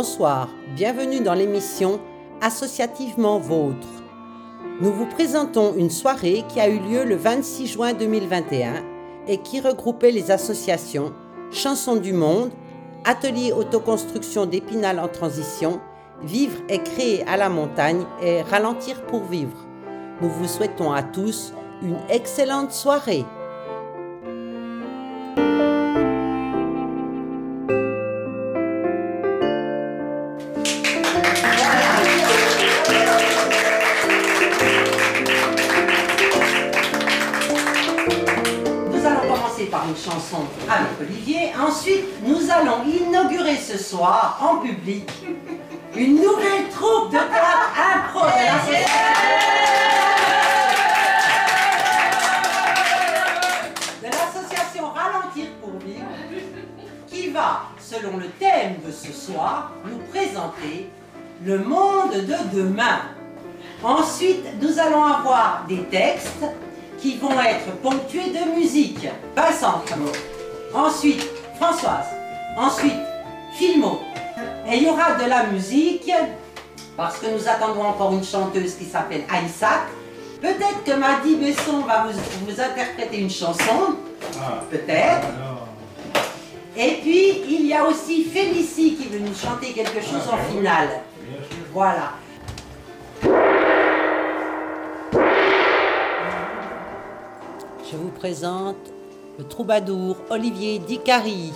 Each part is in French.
Bonsoir, bienvenue dans l'émission Associativement Vôtre. Nous vous présentons une soirée qui a eu lieu le 26 juin 2021 et qui regroupait les associations Chansons du Monde, Atelier Autoconstruction d'Épinal en Transition, Vivre et créer à la montagne et Ralentir pour vivre. Nous vous souhaitons à tous une excellente soirée. Ce soir en public une nouvelle troupe de théâtre impro de l'association. de l'association Ralentir pour vivre, qui va, selon le thème de ce soir, nous présenter le monde de demain. Ensuite, nous allons avoir des textes qui vont être ponctués de musique. Vincent, ensuite Françoise, ensuite Filmo. Et il y aura de la musique, parce que nous attendons encore une chanteuse qui s'appelle Aïssac. Peut-être que Maddy Besson va vous, vous interpréter une chanson, Ah, peut-être. Et puis, il y a aussi Félicie qui veut nous chanter quelque chose Ah, en ben oui. finale. bien sûr. Voilà. Je vous présente le troubadour Olivier Dicary.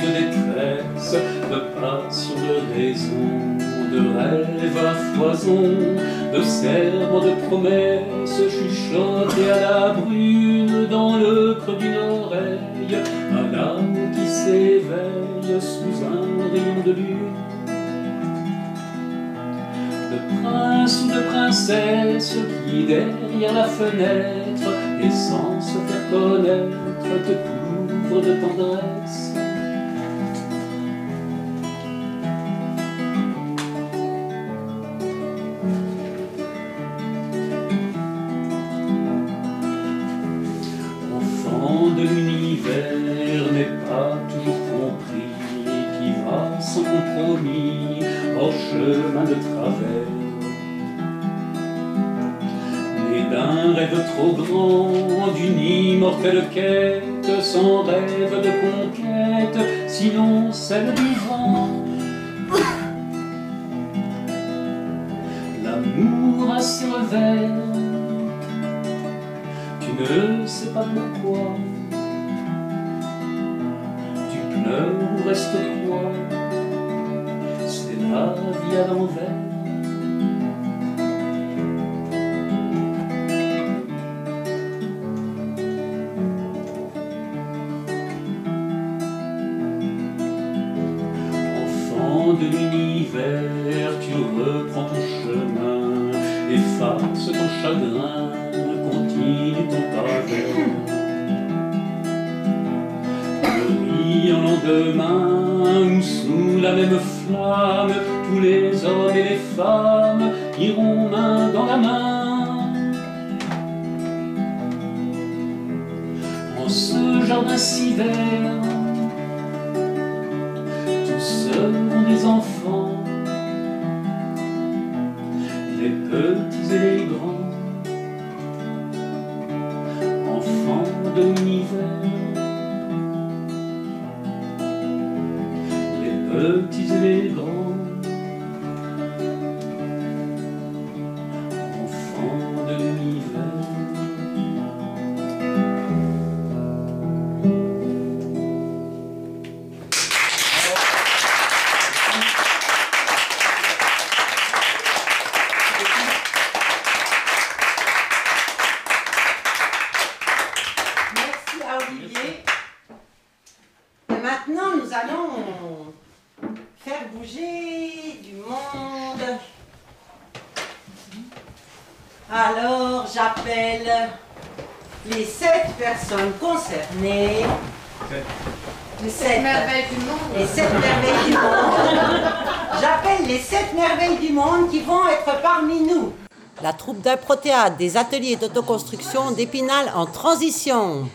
De détresse, de passion, de raison, de rêve à foison, de serments, de promesses, chuchotés à la brune dans le creux d'une oreille, un âme qui s'éveille sous un rayon de lune de prince ou de princesse qui derrière la fenêtre et sans se faire connaître te couvre de tendresse. Pleures ou restes quoi C'est la vie à ce jardin si vert, tous seront des enfants, des ateliers d'autoconstruction d'Épinal en transition.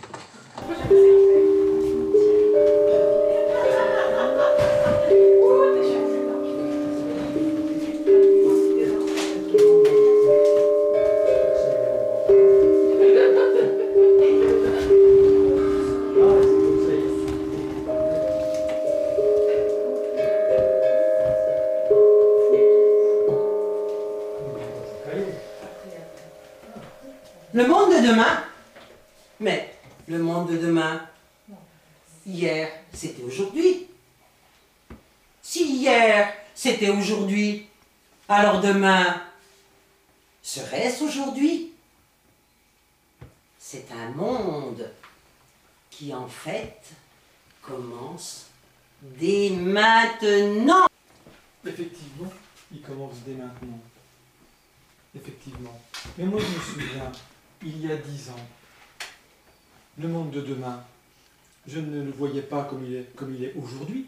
Alors demain, serait-ce aujourd'hui? C'est un monde qui en fait commence dès maintenant. Effectivement, il commence dès maintenant. Effectivement. Mais moi, je me souviens, il y a dix ans, le monde de demain, je ne le voyais pas comme il est, comme il est aujourd'hui.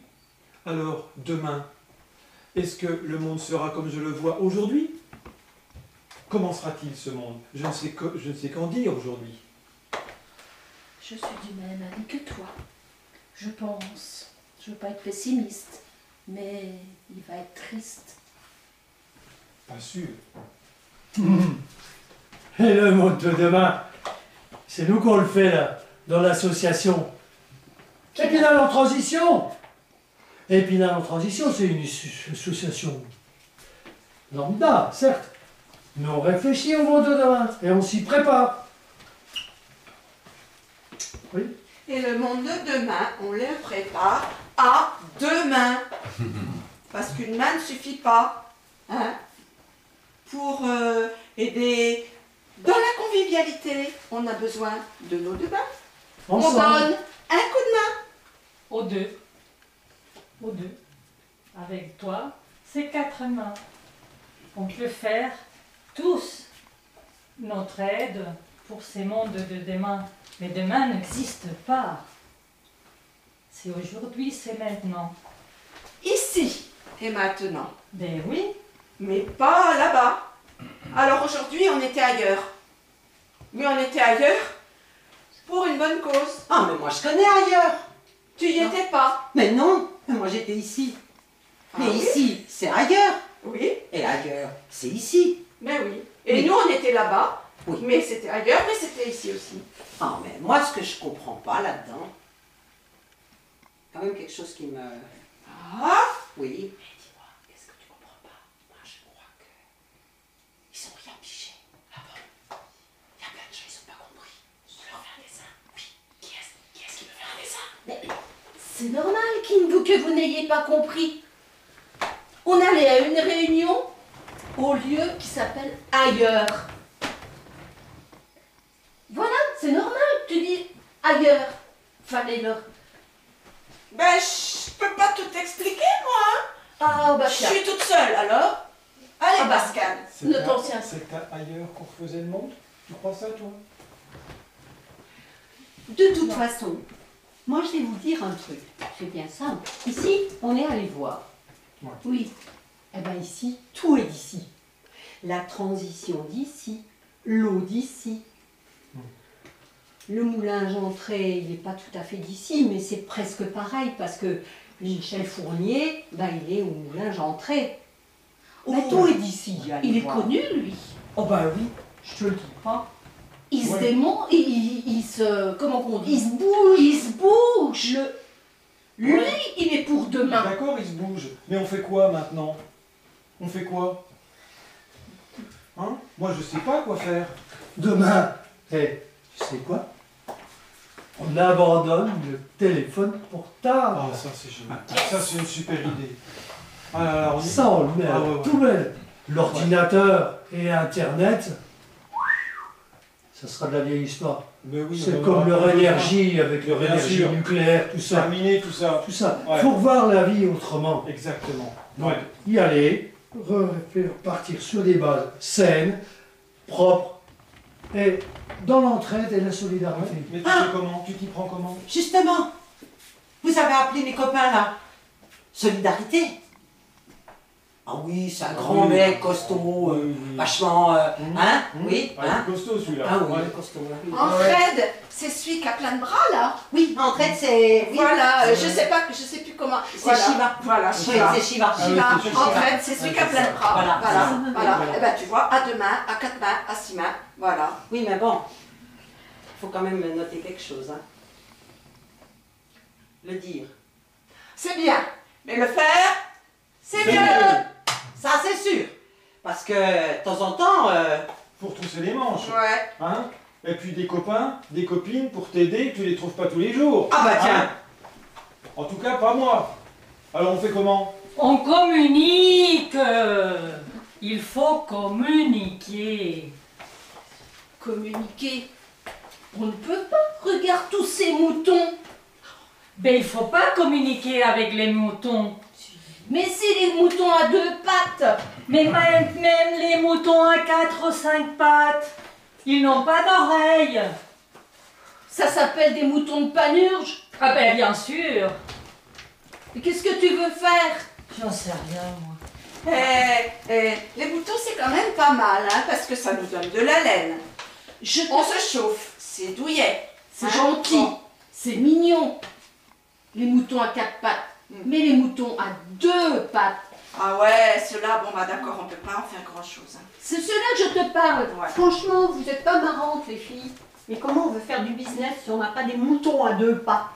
Alors, demain, est-ce que le monde sera comme je le vois aujourd'hui? Comment sera-t-il ce monde? Je ne sais que- je ne sais qu'en dire aujourd'hui. Je suis du même avis que toi. Je pense. Je veux pas être pessimiste, mais il va être triste. Pas sûr. Et le monde de demain, c'est nous qu'on le fait là, dans l'association. Épinal en transition Épinal en transition, c'est une asso- association lambda, certes. Mais on réfléchit au monde de demain et on s'y prépare. Oui Et le monde de demain, on le prépare à demain. Parce qu'une main ne suffit pas. Hein, pour euh, aider dans la convivialité, on a besoin de nos deux mains. On donne un coup de main. Aux deux. Aux deux. Avec toi, c'est quatre mains. On peut faire tous notre aide pour ces mondes de demain. Mais demain n'existe pas. C'est aujourd'hui, c'est maintenant. Ici et maintenant. Ben oui, Mais pas là-bas. Alors aujourd'hui, on était ailleurs. Mais on était ailleurs pour une bonne cause. Ah, mais moi je connais ailleurs. Tu y étais pas. Mais non, moi j'étais ici. Ah Mais oui ici, c'est ailleurs. Oui, Et ailleurs, c'est ici. mais oui. Et nous, on était là-bas. Oui. Mais c'était ailleurs, mais c'était ici aussi. Ah, mais moi, ce que je comprends pas là-dedans, quand même quelque chose qui me. Ah Oui. Mais dis-moi, qu'est-ce que tu comprends pas Moi, je crois que. Ils sont rien pichés. Ah bon Il y a plein de gens, ils ont pas compris. Je leur fais un dessin. Oui. Qui est-ce qui, est qui me fait un dessin C'est normal qu'il vous- que vous n'ayez pas compris. On allait à une réunion au lieu qui s'appelle ailleurs. Voilà, c'est normal que tu dis ailleurs. Fallait leur. Ben, je peux pas tout expliquer, moi. Ah, bah Je suis toute seule, alors. Allez, Ah bah. Pascal. C'est Ne t'en tiens. C'est à ailleurs qu'on refaisait le monde? Tu crois ça, toi? De toute façon, moi je vais vous dire un truc. C'est bien simple. Ici, on est allé voir. Ouais. Oui. Eh bien ici, tout est d'ici. La transition d'ici, l'eau d'ici. Le moulin entrée, il n'est pas tout à fait d'ici, mais c'est presque pareil parce que Michel Fournier, ben, il est au moulin. Mais Oh. tout est d'ici. Il est voir. connu, lui. Oh ben oui, je te le dis pas. Il se démonte, il, il- il se. Comment qu'on dit? Il se bouge. Il se bouge. Lui, Ouais. il est pour demain. D'accord, il se bouge. Mais on fait quoi maintenant? On fait quoi? Hein? Moi, je sais pas quoi faire. Demain, eh, tu sais quoi? On abandonne le téléphone portable. Ah, ça, c'est génial. Ça, c'est une super idée. Ah là là, on y- Ça, on le met à Ah, la ouais. L'ordinateur et Internet, ça sera de la vieille histoire. Mais oui, C'est comme leur énergie, avec leur Bien énergie sûr. nucléaire, tout ça. Terminer tout ça. Tout ça. Ouais. faut voir la vie autrement. Exactement. Donc, Ouais. y aller, re- repartir sur des bases saines, propres, et dans l'entraide et la solidarité. Mais tu Ah fais comment? Tu t'y prends comment? Justement, vous avez appelé mes copains là. Solidarité. Ah oui, c'est un grand Oui. mec costaud, euh, Oui, vachement. euh, Mmh. hein Mmh. Oui Ah, hein costaud celui-là. Ah oui, Ouais. costaud. oui. Entraide, c'est celui qui a plein de bras, là. Oui, en fait, c'est. oui. Voilà, euh, je sais pas, je sais plus comment. C'est Voilà. Shiva. Voilà, Oui, c'est Shiva. Ah Shiva, c'est Shiva. entraide, c'est celui qui a plein de bras. Voilà. Voilà, Ah, voilà. Et ben tu vois, à deux mains, à quatre mains, à six mains, voilà. Oui, mais bon, il faut quand même noter quelque chose. Hein. Le dire. C'est bien, mais le faire, c'est C'est mieux. Ça, c'est sûr. Parce que de temps en temps, euh, Pour trousser les manches. Ouais. Hein? Et puis des copains, des copines pour t'aider, tu les trouves pas tous les jours. Ah bah tiens. Hein? En tout cas, pas moi. Alors on fait comment? On communique. Il faut communiquer. Communiquer. On ne peut pas. Regarde tous ces moutons. Ben, il faut pas communiquer avec les moutons. Mais c'est les moutons à deux pattes. Mais même, les moutons à quatre ou cinq pattes, ils n'ont pas d'oreilles. Ça s'appelle des moutons de panurge? Ah ben, bien sûr. Mais qu'est-ce que tu veux faire? J'en sais rien, moi. Eh, eh, les boutons, c'est quand même pas mal, hein, parce que ça nous donne de la laine. Je On se chauffe, c'est douillet. C'est Hein? gentil, c'est mignon. Les moutons à quatre pattes. Mm. Mais les moutons à deux pattes. Ah ouais, ceux-là, bon bah d'accord, on peut pas en faire grand-chose. hein. C'est cela que je te parle. Ouais. Franchement, vous n'êtes pas marrantes, les filles. Mais comment on veut faire du business si on n'a pas des moutons à deux pas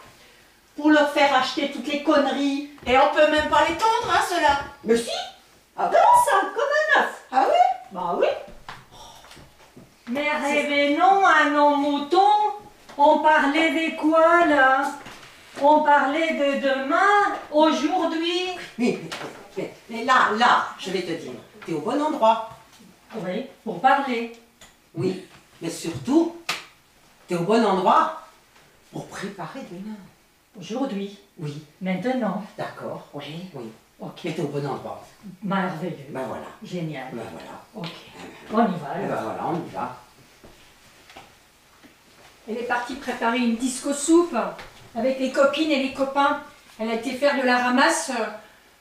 Pour leur faire acheter toutes les conneries. Et on peut même pas les tondre, hein, ceux-là. Mais si Ah bon, ça, comme un œuf Ah oui? Bah oui Mais revenons à nos moutons. On parlait de quoi là On parlait de demain, aujourd'hui. Oui, mais, là, là, je vais te dire, tu es au bon endroit. Oui, pour parler. Oui, mais surtout, tu es au bon endroit pour préparer demain. Aujourd'hui, Oui, maintenant. d'accord. Oui, Oui, ok. mais tu es au bon endroit. Merveilleux. Ben voilà, Génial. ben voilà. Ok. On y va Eh alors. ben voilà, on y va. Elle est partie préparer une disco soupe avec les copines et les copains. Elle a été faire de la ramasse euh,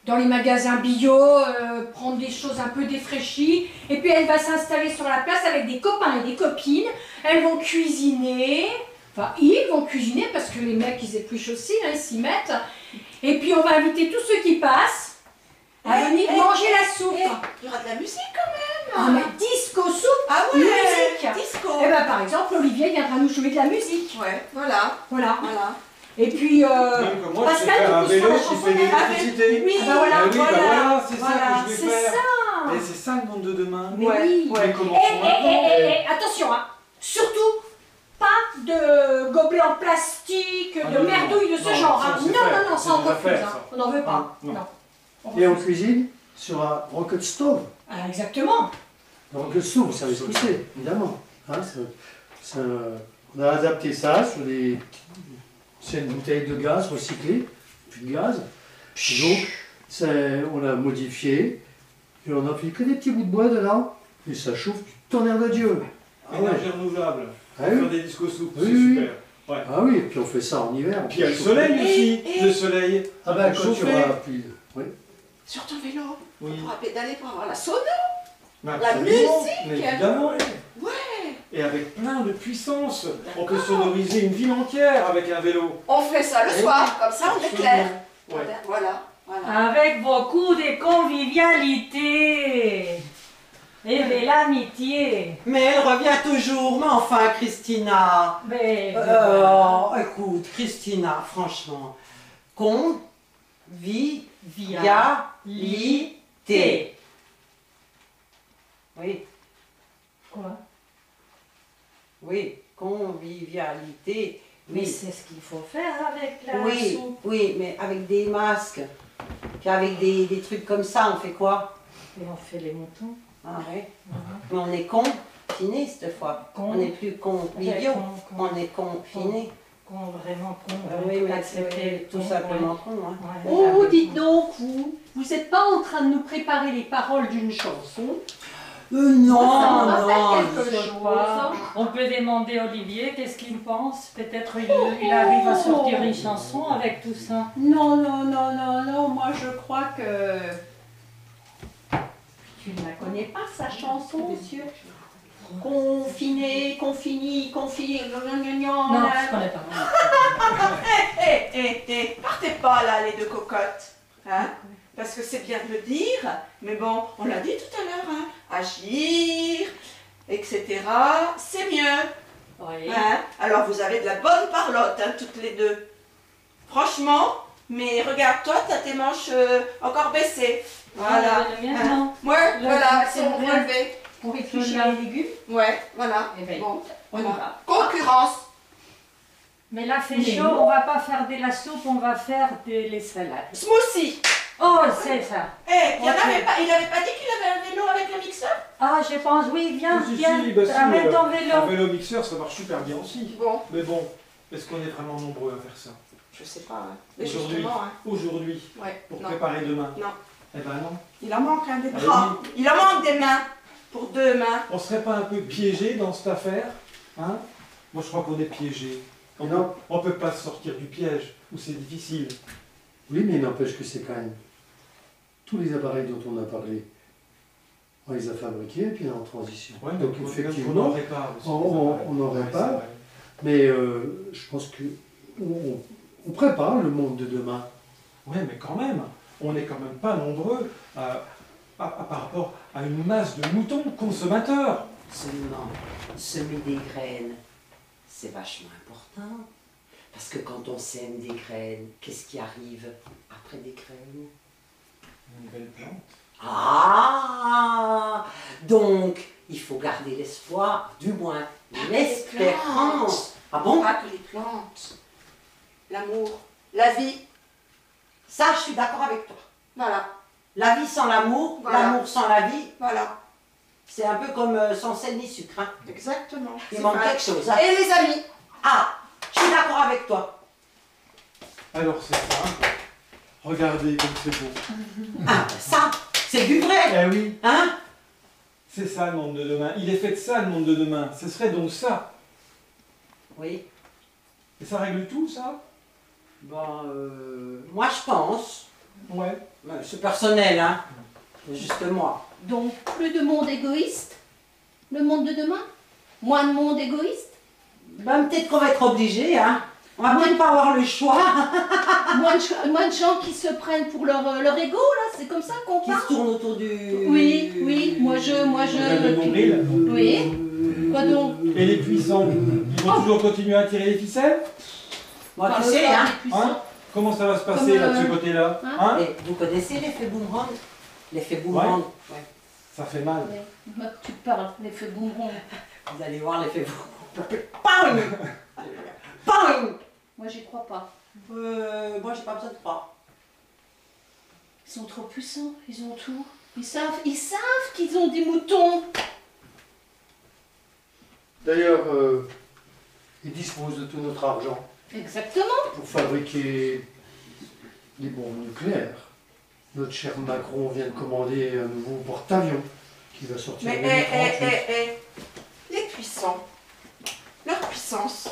dans les magasins bio, euh, prendre des choses un peu défraîchies. Et puis elle va s'installer sur la place avec des copains et des copines. Elles vont cuisiner. Enfin, ils vont cuisiner parce que les mecs, ils épluchent aussi, hein, ils s'y mettent. Et puis on va inviter tous ceux qui passent à Eh, venir eh, manger la eh, soupe. Il y aura de la musique quand même. Ah mais disco soupe Ah ouais Musique. Disco Eh ben par exemple, Olivier viendra nous jouer de la musique. Ouais, voilà, Voilà. voilà. Et puis, euh, Même que moi, je sais Pascal, faire un vélo la qui chanson fait de avec- l'électricité. oui, Ah bah voilà, Ah oui, bah voilà. c'est Voilà, ça que je vais c'est faire. ça. Et c'est ça le monde de demain. Mais Ouais, oui. ouais. Et, et, et, et, attention, hein. surtout pas de gobelets en plastique, Ah de merdouilles de ce non, genre. ça, hein. on Non, faire, non, non, ça on refuse. hein. ça. On n'en veut pas. Non. Non. On Et en refuse. cuisine, sur un rocket stove. Ah, exactement. Rocket stove, vous savez ce que c'est, évidemment. On a adapté ça sur des. C'est une bouteille de gaz recyclée, plus de gaz. Donc, on l'a modifié, et on a fait que des petits bouts de bois dedans, et ça chauffe du tonnerre de Dieu. Ah ouais. Énergie renouvelable. Ah Faire oui. des disco soupes, Oui, c'est oui. super. Ouais. Ah oui, et puis on fait ça en hiver. Puis il y a le soleil aussi. Et- Le soleil. Ah ben quand tu auras plus. Oui. Sur ton vélo, Oui. on pourra pédaler pour avoir la sauna. Mais La musique. Mais évidemment. Ouais. Et avec plein de puissance. On peut sonoriser une ville entière avec un vélo. On fait ça le Eh soir, comme ça on est clair. Ouais. Voilà, voilà. Avec beaucoup de convivialité et de l'amitié. Mais elle revient toujours, mais enfin, Christina. Mais Euh, écoute, Christina, franchement, convivialité. Oui, quoi? Oui, convivialité. Mais Oui, c'est ce qu'il faut faire avec la oui, soupe. oui, mais avec des masques, puis avec des, des trucs comme ça, on fait quoi? Et on fait les moutons. Ah ouais. Mais on est confinés cette fois. Con. On n'est plus conviviaux, Con, con, on est confinés. con, vraiment con. Ah on oui, mais accepter c'est tout con, simplement con. Hein. ouais. Oh, dites donc, vous, vous n'êtes pas en train de nous préparer les paroles d'une chanson Euh, non, non. On peut demander Olivier qu'est-ce qu'il pense. Peut-être il, il arrive à sortir une chanson avec tout ça. Non, non, non, non, non, moi je crois que... Tu ne la connais pas, sa chanson, monsieur Confiné, confini, confiné, Non, je connais pas. Hé, hé, hé, partez pas là, les deux cocottes. Hein Parce que c'est bien de le dire, mais bon, on l'a dit tout à l'heure, hein, agir, etc., c'est mieux. Oui. Hein Alors vous avez de la bonne parlotte, hein, toutes les deux. Franchement, mais regarde, toi, t'as tes manches euh, encore baissées. Voilà. Le mien, Hein. non. Ouais, Le- voilà, elles c'est sont relevées. Pour éplucher les légumes Ouais, voilà. Eh ben, Bon, on voilà. va. Concurrence. Mais là, fait Mais chaud, on va pas faire de la soupe, on va faire de les salades. Smoothie. Oh, c'est ça. Eh, il y en Ok. avait pas, il avait pas dit qu'il avait un vélo avec le mixeur? Ah, je pense, oui, viens, Si, viens, si, bah si, ramène euh, ton Un vélo. vélo mixeur, ça marche super bien aussi. Bon, Mais bon, est-ce qu'on est vraiment nombreux à faire ça? Je sais pas. hein. Mais Aujourd'hui. hein. Aujourd'hui, Ouais, pour non. préparer demain Non. Eh ben non. Il en manque un des bras. Il en manque des mains. Pour deux mains. On serait pas un peu piégé dans cette affaire hein? Moi, je crois qu'on est piégé. On Non. peut, on peut pas sortir du piège, ou c'est difficile. Oui, mais il n'empêche que c'est quand même tous les appareils dont on a parlé. On les a fabriqués et puis on est en transition. Ouais, Donc on- effectivement, on n'aurait pas. aussi on- on- on n'aurait Ouais, pas. c'est vrai. mais euh, je pense que on, on prépare le monde de demain. Ouais, mais quand même, on n'est quand même pas nombreux à- à- à- par rapport à une masse de moutons consommateurs. Seulement, semer des graines, c'est vachement important. Parce que quand on sème des graines, qu'est-ce qui arrive après des graines? Une belle plante. Ah Donc, il faut garder l'espoir, du moins l'espérance. Ah bon? Pas que les plantes. L'amour. La vie. Ça, je suis d'accord avec toi. Voilà. La vie sans l'amour, Voilà. l'amour sans la vie, Voilà. c'est un peu comme euh, sans sel ni sucre. hein. Exactement. Il C'est manque vrai. quelque chose. hein. Et les amis. Ah, je suis d'accord avec toi. Alors c'est ça. Regardez comme c'est beau. Ah, ça, c'est du vrai. Eh oui, Hein? C'est ça le monde de demain. Il est fait de ça le monde de demain. Ce serait donc ça. Oui. Et ça règle tout ça? Bon, euh, moi je pense, Ouais. mais c'est personnel, hein. C'est juste moi. Donc, plus de monde égoïste? Le monde de demain? Moins de monde égoïste? Ben, peut-être qu'on va être obligé, hein. On va peut-être pas avoir le choix. moins de, moins de gens qui se prennent pour leur, euh, leur ego, là C'est comme ça qu'on Qui parle se tourne autour du. Oui, oui, moi je, moi je... Le nombril Oui. Quoi donc? Et les puissants, ils vont toujours continuer à tirer les ficelles? Moi, tu sais, hein. Hein? Comment ça va se passer Comme, là, de ce euh, côté-là? hein Hein? Et vous connaissez l'effet boomerang? L'effet boomerang, ouais. Ça fait mal. Ouais. Moi, tu parles, l'effet boomerang. vous allez voir l'effet boomerang. Pang Pang Moi, j'y crois pas. euh, Moi, j'ai pas besoin de croire. Ils sont trop puissants, ils ont tout. Ils savent, ils savent qu'ils ont des moutons. D'ailleurs, euh, ils disposent de tout notre argent Exactement. pour fabriquer des bombes nucléaires. Notre cher Macron vient de commander un nouveau porte-avions qui va sortir Mais eh, eh, 2038. eh, eh, les puissants, leur puissance,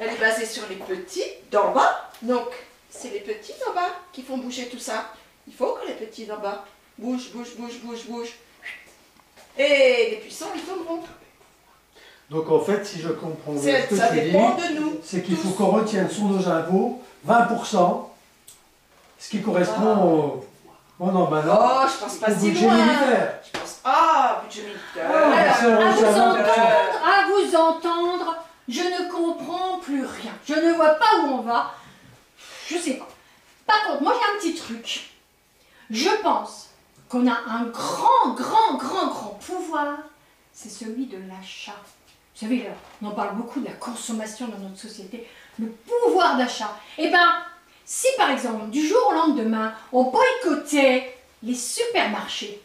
elle est basée sur les petits d'en bas. Donc, c'est les petits d'en bas qui font bouger tout ça. Il faut que les petits d'en bas bougent, bougent, bougent, bougent, bougent. Et les puissants, ils tomberont. Donc en fait, si je comprends bien C'est- ce que Ça tu dis, dépend de nous. c'est qu'il faut qu'on retienne sur nos impôts 20%, ce qui correspond au... Oh non, bah non, Oh, je pense pas si budget loin. militaire. Je pense, ah, budget militaire. Ah, à vous entendre, à vous entendre, je ne comprends plus rien. Je ne vois pas où on va. Je sais pas. Par contre, moi j'ai un petit truc. Je pense qu'on a un grand, grand, grand, grand pouvoir. C'est celui de l'achat. Vous savez, on en parle beaucoup de la consommation dans notre société. Le pouvoir d'achat. Eh bien, si par exemple, du jour au lendemain, on boycottait les supermarchés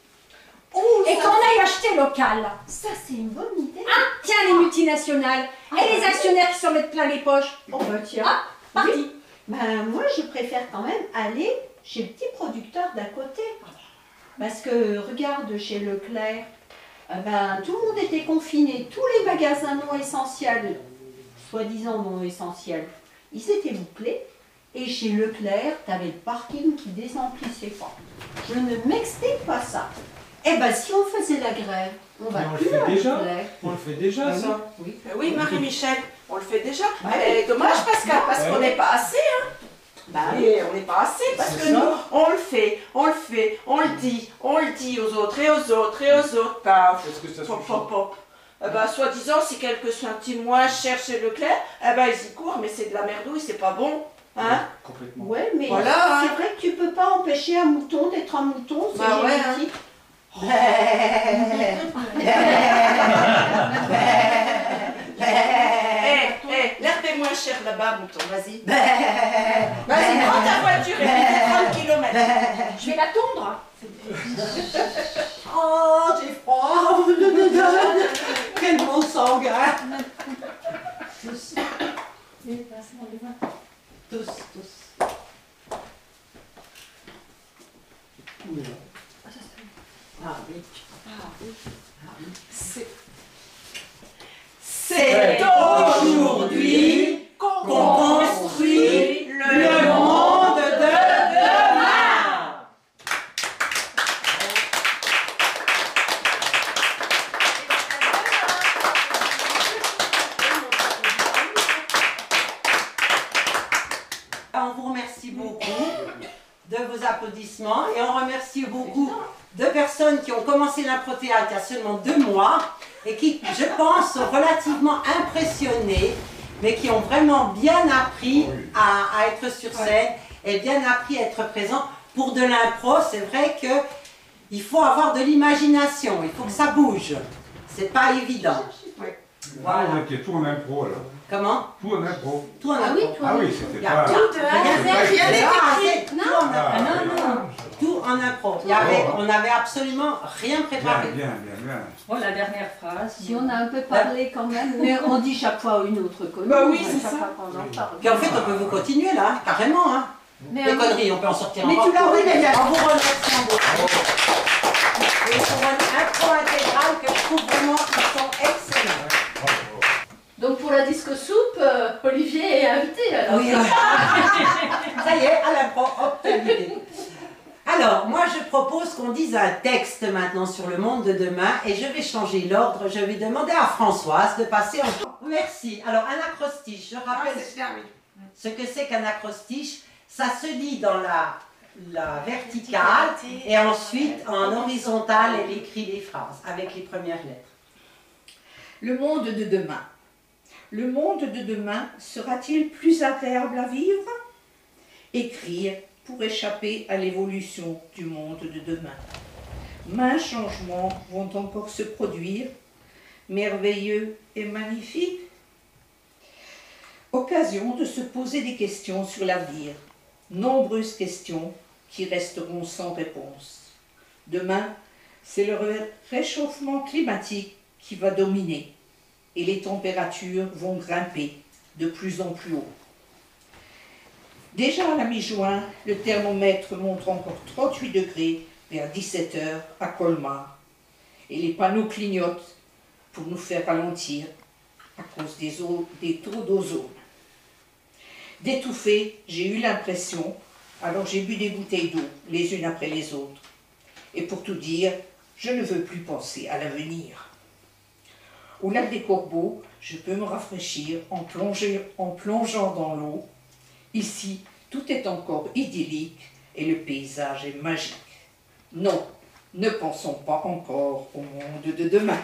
et qu'on aille acheter local, Ça, c'est une bonne idée. Tiens, les multinationales et les actionnaires qui s'en mettent plein les poches. Oh, bah tiens. Ah, parti. Ben, moi, je préfère quand même aller chez le petit producteur d'à côté. Parce que, regarde, chez Leclerc, euh, ben, tout le monde était confiné. Tous les magasins non essentiels, soi-disant non essentiels, ils étaient bouclés. Et chez Leclerc, tu avais le parking qui désemplissait pas. Je ne m'explique pas ça. Eh ben, si on faisait la grève, on va Mais on le plus fait à déjà. Leclerc. On le fait déjà, Ah ça oui. Euh, Oui, Marie-Michel, on le fait déjà. Ouais. Eh, dommage, Pascal, parce Ouais. qu'on n'est pas assez. Hein. Bah Et on n'est pas assez parce que ça. nous, on le fait, on le fait, on le dit, on le dit aux autres et aux autres et aux autres. Bah, Est-ce que ça pop, suffit pop, pop. Eh ben, soi-disant, si quelques centimes moins cher chez Leclerc, eh ben, ils y courent, mais c'est de la merdouille, c'est pas bon. Hein Complètement. Ouais, mais Voilà, hein. c'est vrai que tu peux pas empêcher un mouton d'être un mouton, c'est Bah ouais, hein. génétique. Eh, eh, l'herbe est moins chère là-bas, mouton, vas-y. Vas-y, prends ta voiture et fais 30 km. Je vais la tondre. Oh, j'ai froid Quel bon sanguin Tous, tous, tous. Ah oui. C'est C'est aujourd'hui qu'on construit le monde de demain. On vous remercie beaucoup de vos applaudissements et on remercie beaucoup de personnes qui ont commencé l'impro-théâtre il y a seulement deux mois et qui, je pense, sont relativement impressionnées, mais qui ont vraiment bien appris à, à être sur scène et bien appris à être présent. Pour de l'impro, c'est vrai que il faut avoir de l'imagination, il faut que ça bouge. C'est pas évident. Voilà. On était tout en impro là. Comment? Tout en impro. Tout en Ah oui, impro. Ah oui, c'était Il y a pas. tout, Rien rien, Ah, écrit. c'est tout en impro. Ah, non, non. Tout en impro. Il y avait, on n'avait absolument rien préparé. bien, bien, bien. Oh, la dernière phrase. Si on a un peu parlé quand même, mais on dit chaque fois une autre connerie. Bah oui, c'est ça. fois qu'on en parle. Puis en fait, on peut vous continuer là, carrément. Hein. Mais Les on- conneries, on peut en sortir Mais tu l'as oui, mais En vous remerciant beaucoup. Et pour un impro intégral que je trouve vraiment qu'ils sont excellents. Donc pour la disco soupe, euh, Olivier est invité alors. Oui, ça y est, à l'impro, hop, t'as l'idée. Alors, moi je propose qu'on dise un texte maintenant sur le monde de demain et je vais changer l'ordre. Je vais demander à Françoise de passer en. Merci. Alors, un acrostiche, je Ah, rappelle ce que c'est qu'un acrostiche. Ça se lit dans la, la verticale et ensuite en horizontal, elle écrit les phrases avec les premières lettres. Le monde de demain. Le monde de demain sera-t-il plus agréable à vivre? Écrire pour échapper à l'évolution du monde de demain. Maints changements vont encore se produire, merveilleux et magnifiques. Occasion de se poser des questions sur l'avenir. Nombreuses questions qui resteront sans réponse. Demain, c'est le réchauffement climatique qui va dominer et les températures vont grimper de plus en plus haut. Déjà à la mi-juin, le thermomètre montre encore 38 degrés vers 17 heures à Colmar et les panneaux clignotent pour nous faire ralentir à cause des, taux d'ozone. D'étouffer, j'ai eu l'impression, alors j'ai bu des bouteilles d'eau les unes après les autres. Et pour tout dire, je ne veux plus penser à l'avenir. Au lac des Corbeaux, je peux me rafraîchir en, en plongeant dans l'eau. Ici, tout est encore idyllique et le paysage est magique. Non, ne pensons pas encore au monde de demain.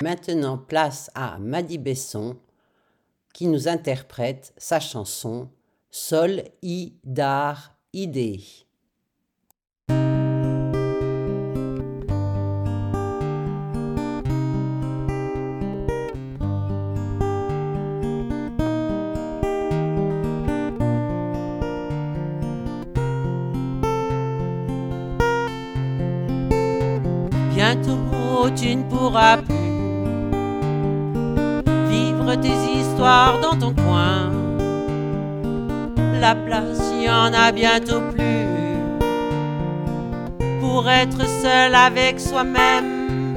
Maintenant, place à Madi Besson qui nous interprète sa chanson Sol I Dar Ide. Tu ne pourras plus vivre tes histoires dans ton coin. La place y en a bientôt plus pour être seul avec soi-même.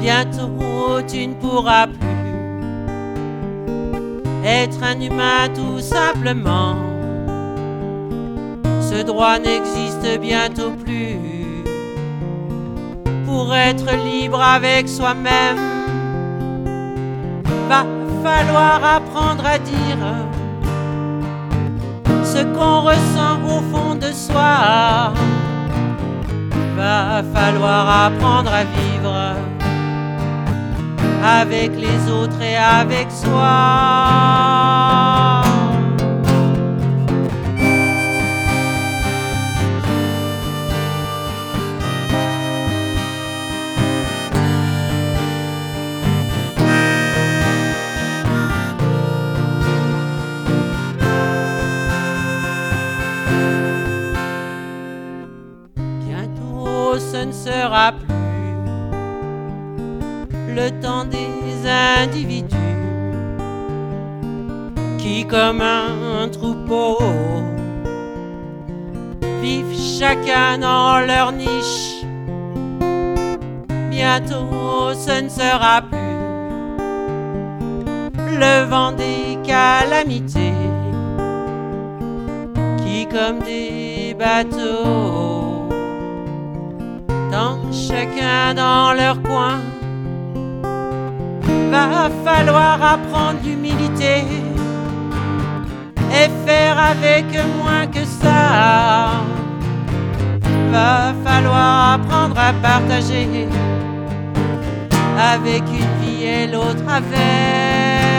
Bientôt tu ne pourras plus être un humain tout simplement. Ce droit n'existe bientôt plus pour être libre avec soi-même. Va falloir apprendre à dire ce qu'on ressent au fond de soi. Va falloir apprendre à vivre avec les autres et avec soi. Ce ne sera plus le temps des individus qui comme un troupeau vivent chacun dans leur niche. Bientôt ce ne sera plus le vent des calamités qui comme des bateaux chacun dans leur coin va falloir apprendre l'humilité et faire avec moins que ça. Va falloir apprendre à partager avec une vie et l'autre avec.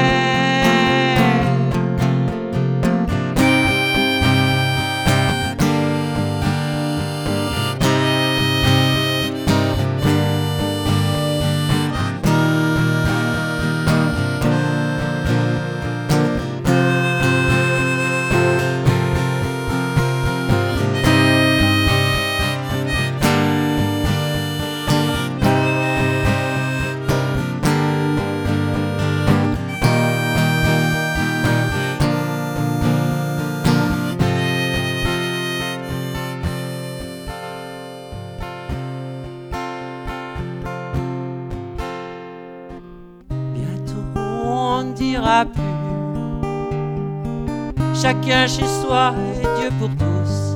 Chacun chez soi et Dieu pour tous.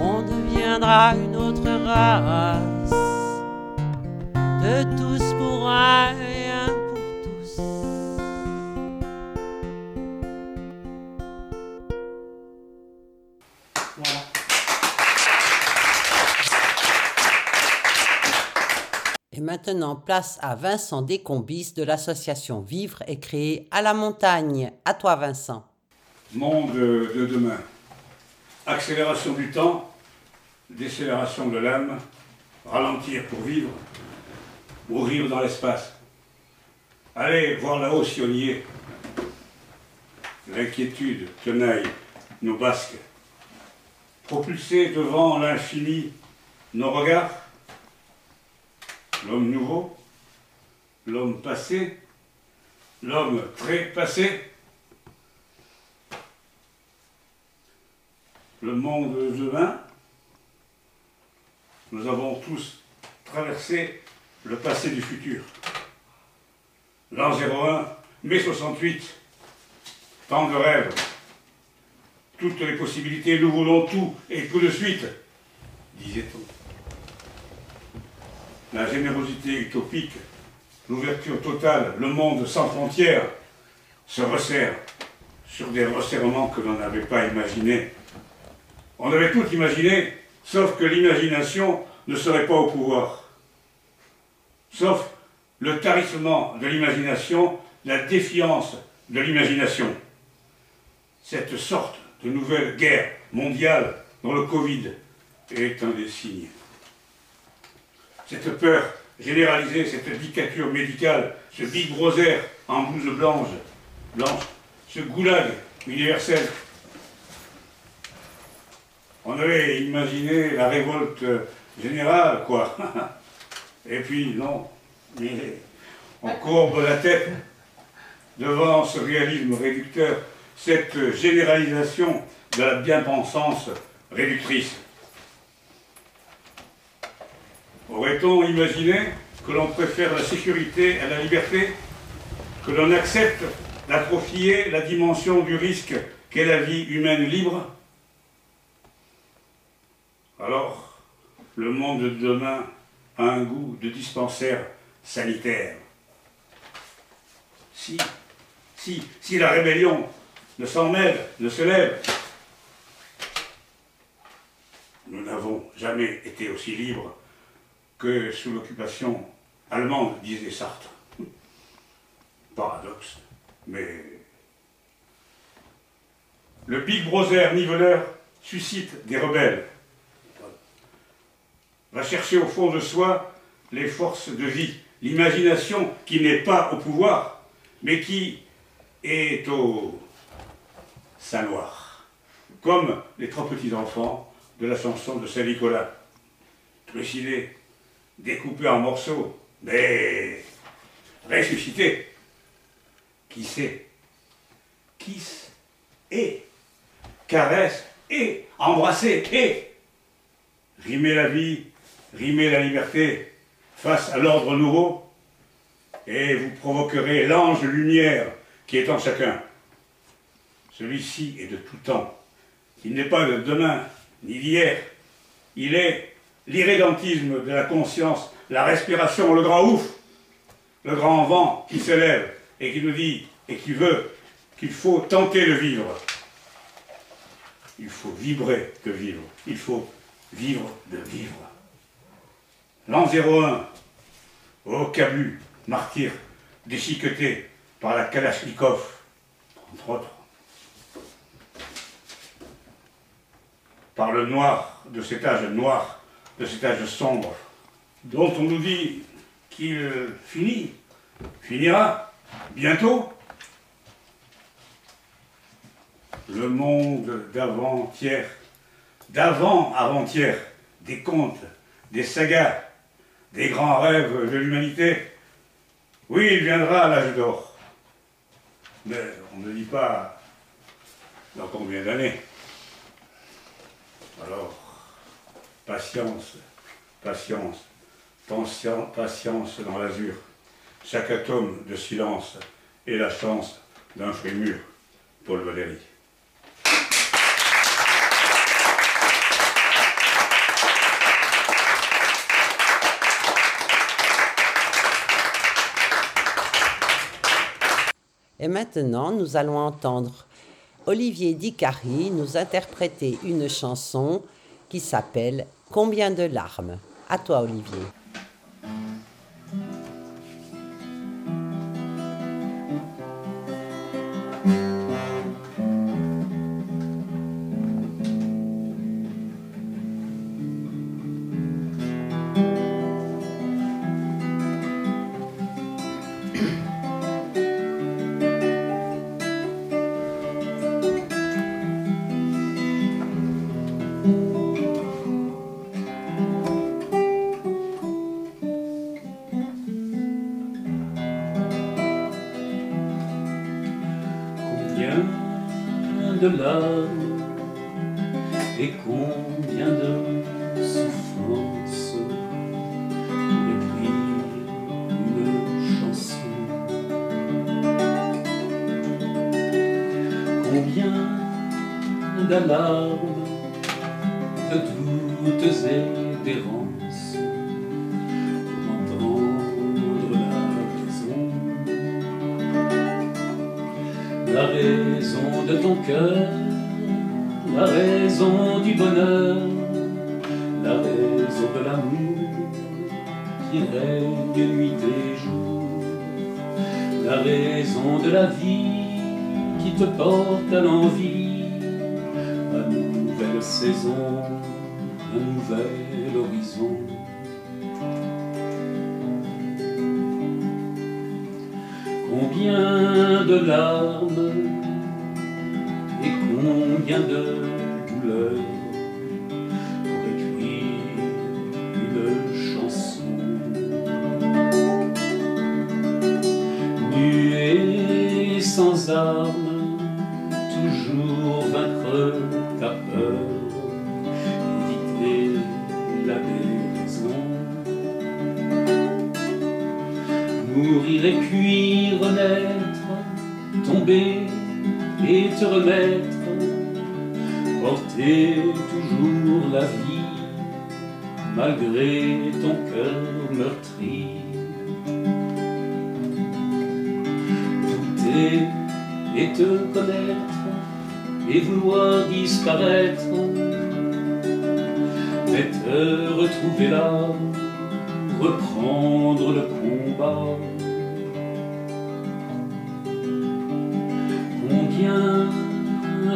On deviendra une autre race place à Vincent Descombis de l'association Vivre et Créer à la montagne. À toi, Vincent. Monde de demain. Accélération du temps, décélération de l'âme, ralentir pour vivre, mourir dans l'espace. Allez voir là-haut si on y est. L'inquiétude tenaille nos basques. Propulser devant l'infini nos regards. L'homme nouveau, l'homme passé, l'homme très passé. Le monde de demain, nous avons tous traversé le passé du futur. L'an 01, mai 68, tant de rêves, toutes les possibilités, nous voulons tout et tout de suite, disait-on. La générosité utopique, l'ouverture totale, le monde sans frontières se resserre sur des resserrements que l'on n'avait pas imaginés. On avait tout imaginé, sauf que l'imagination ne serait pas au pouvoir. Sauf le tarissement de l'imagination, la défiance de l'imagination. Cette sorte de nouvelle guerre mondiale dont le Covid est un des signes. Cette peur généralisée, cette dictature médicale, ce Big Brother en blouse blanche, blanche, ce goulag universel. On avait imaginé la révolte générale, quoi. Et puis, non, on courbe la tête devant ce réalisme réducteur, cette généralisation de la bien-pensance réductrice. Aurait-on imaginé que l'on préfère la sécurité à la liberté Que l'on accepte d'atrophier la dimension du risque qu'est la vie humaine libre? Alors, le monde de demain a un goût de dispensaire sanitaire. Si, si, si la rébellion ne s'en mêle, ne se lève, nous n'avons jamais été aussi libres que sous l'occupation allemande, disait Sartre. Paradoxe, mais le Big Brother niveleur suscite des rebelles, va chercher au fond de soi les forces de vie, l'imagination qui n'est pas au pouvoir, mais qui est au Saint-Loir, comme les trois petits enfants de la chanson de Saint-Nicolas, trucidés, découpés en morceaux, mais ressuscités. Qui sait? Kiss et caresse et embrasser et rimer la vie, rimer la liberté face à l'ordre nouveau, et vous provoquerez l'ange lumière qui est en chacun. Celui-ci est de tout temps. Il n'est pas de demain, ni d'hier. Il est l'irrédentisme de la conscience, la respiration, le grand ouf, le grand vent qui s'élève et qui nous dit et qui veut qu'il faut tenter de vivre. Il faut vibrer que vivre. Il faut vivre de vivre. L'an 01, au Cabu, martyr, déchiqueté par la Kalachnikov, entre autres. Par le noir de cet âge noir, de cet âge sombre, dont on nous dit qu'il finit, finira bientôt. Le monde d'avant-hier, d'avant-avant-hier, des contes, des sagas, des grands rêves de l'humanité. Oui, il viendra à l'âge d'or. Mais on ne dit pas dans combien d'années. Alors, patience, patience, patience dans l'azur. Chaque atome de silence est la chance d'un fruit mûr. Paul Valéry. Et maintenant, nous allons entendre Olivier Dicari nous interpréter une chanson qui s'appelle Combien de larmes? À toi, Olivier. De larmes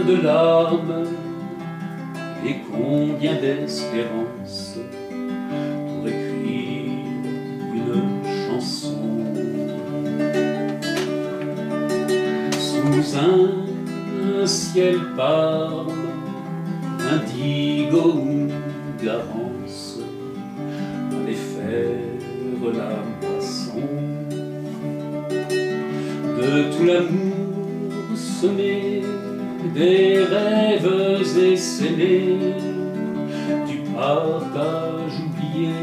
de larmes et combien d'espérances pour écrire une chanson. Sous un ciel parme, indigo des rêves essaimés, du partage oublié,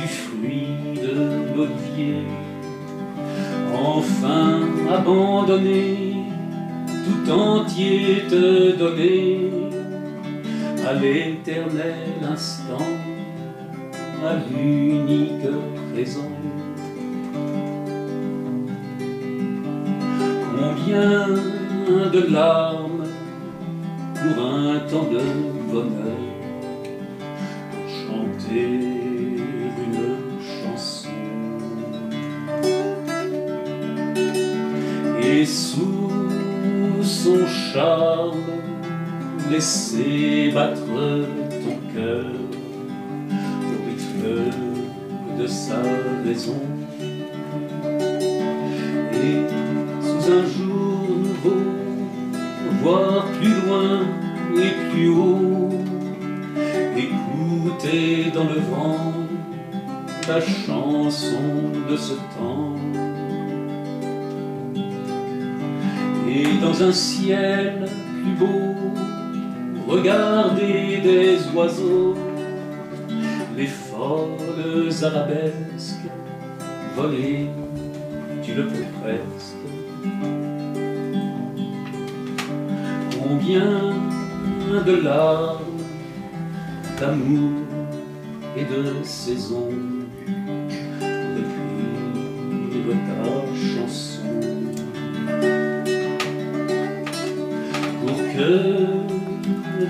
du fruit de l'olivier, enfin abandonné, tout entier te donner à l'éternel instant, à l'unique présent. Combien de larmes temps de bonheur, chanter une chanson. Et sous son charme, laisser battre ton cœur au rythme de sa raison. Un ciel plus beau, regarder des oiseaux, les folles arabesques voler, tu le peux presque. Combien de larmes, d'amour et de pour écrire ta chanson.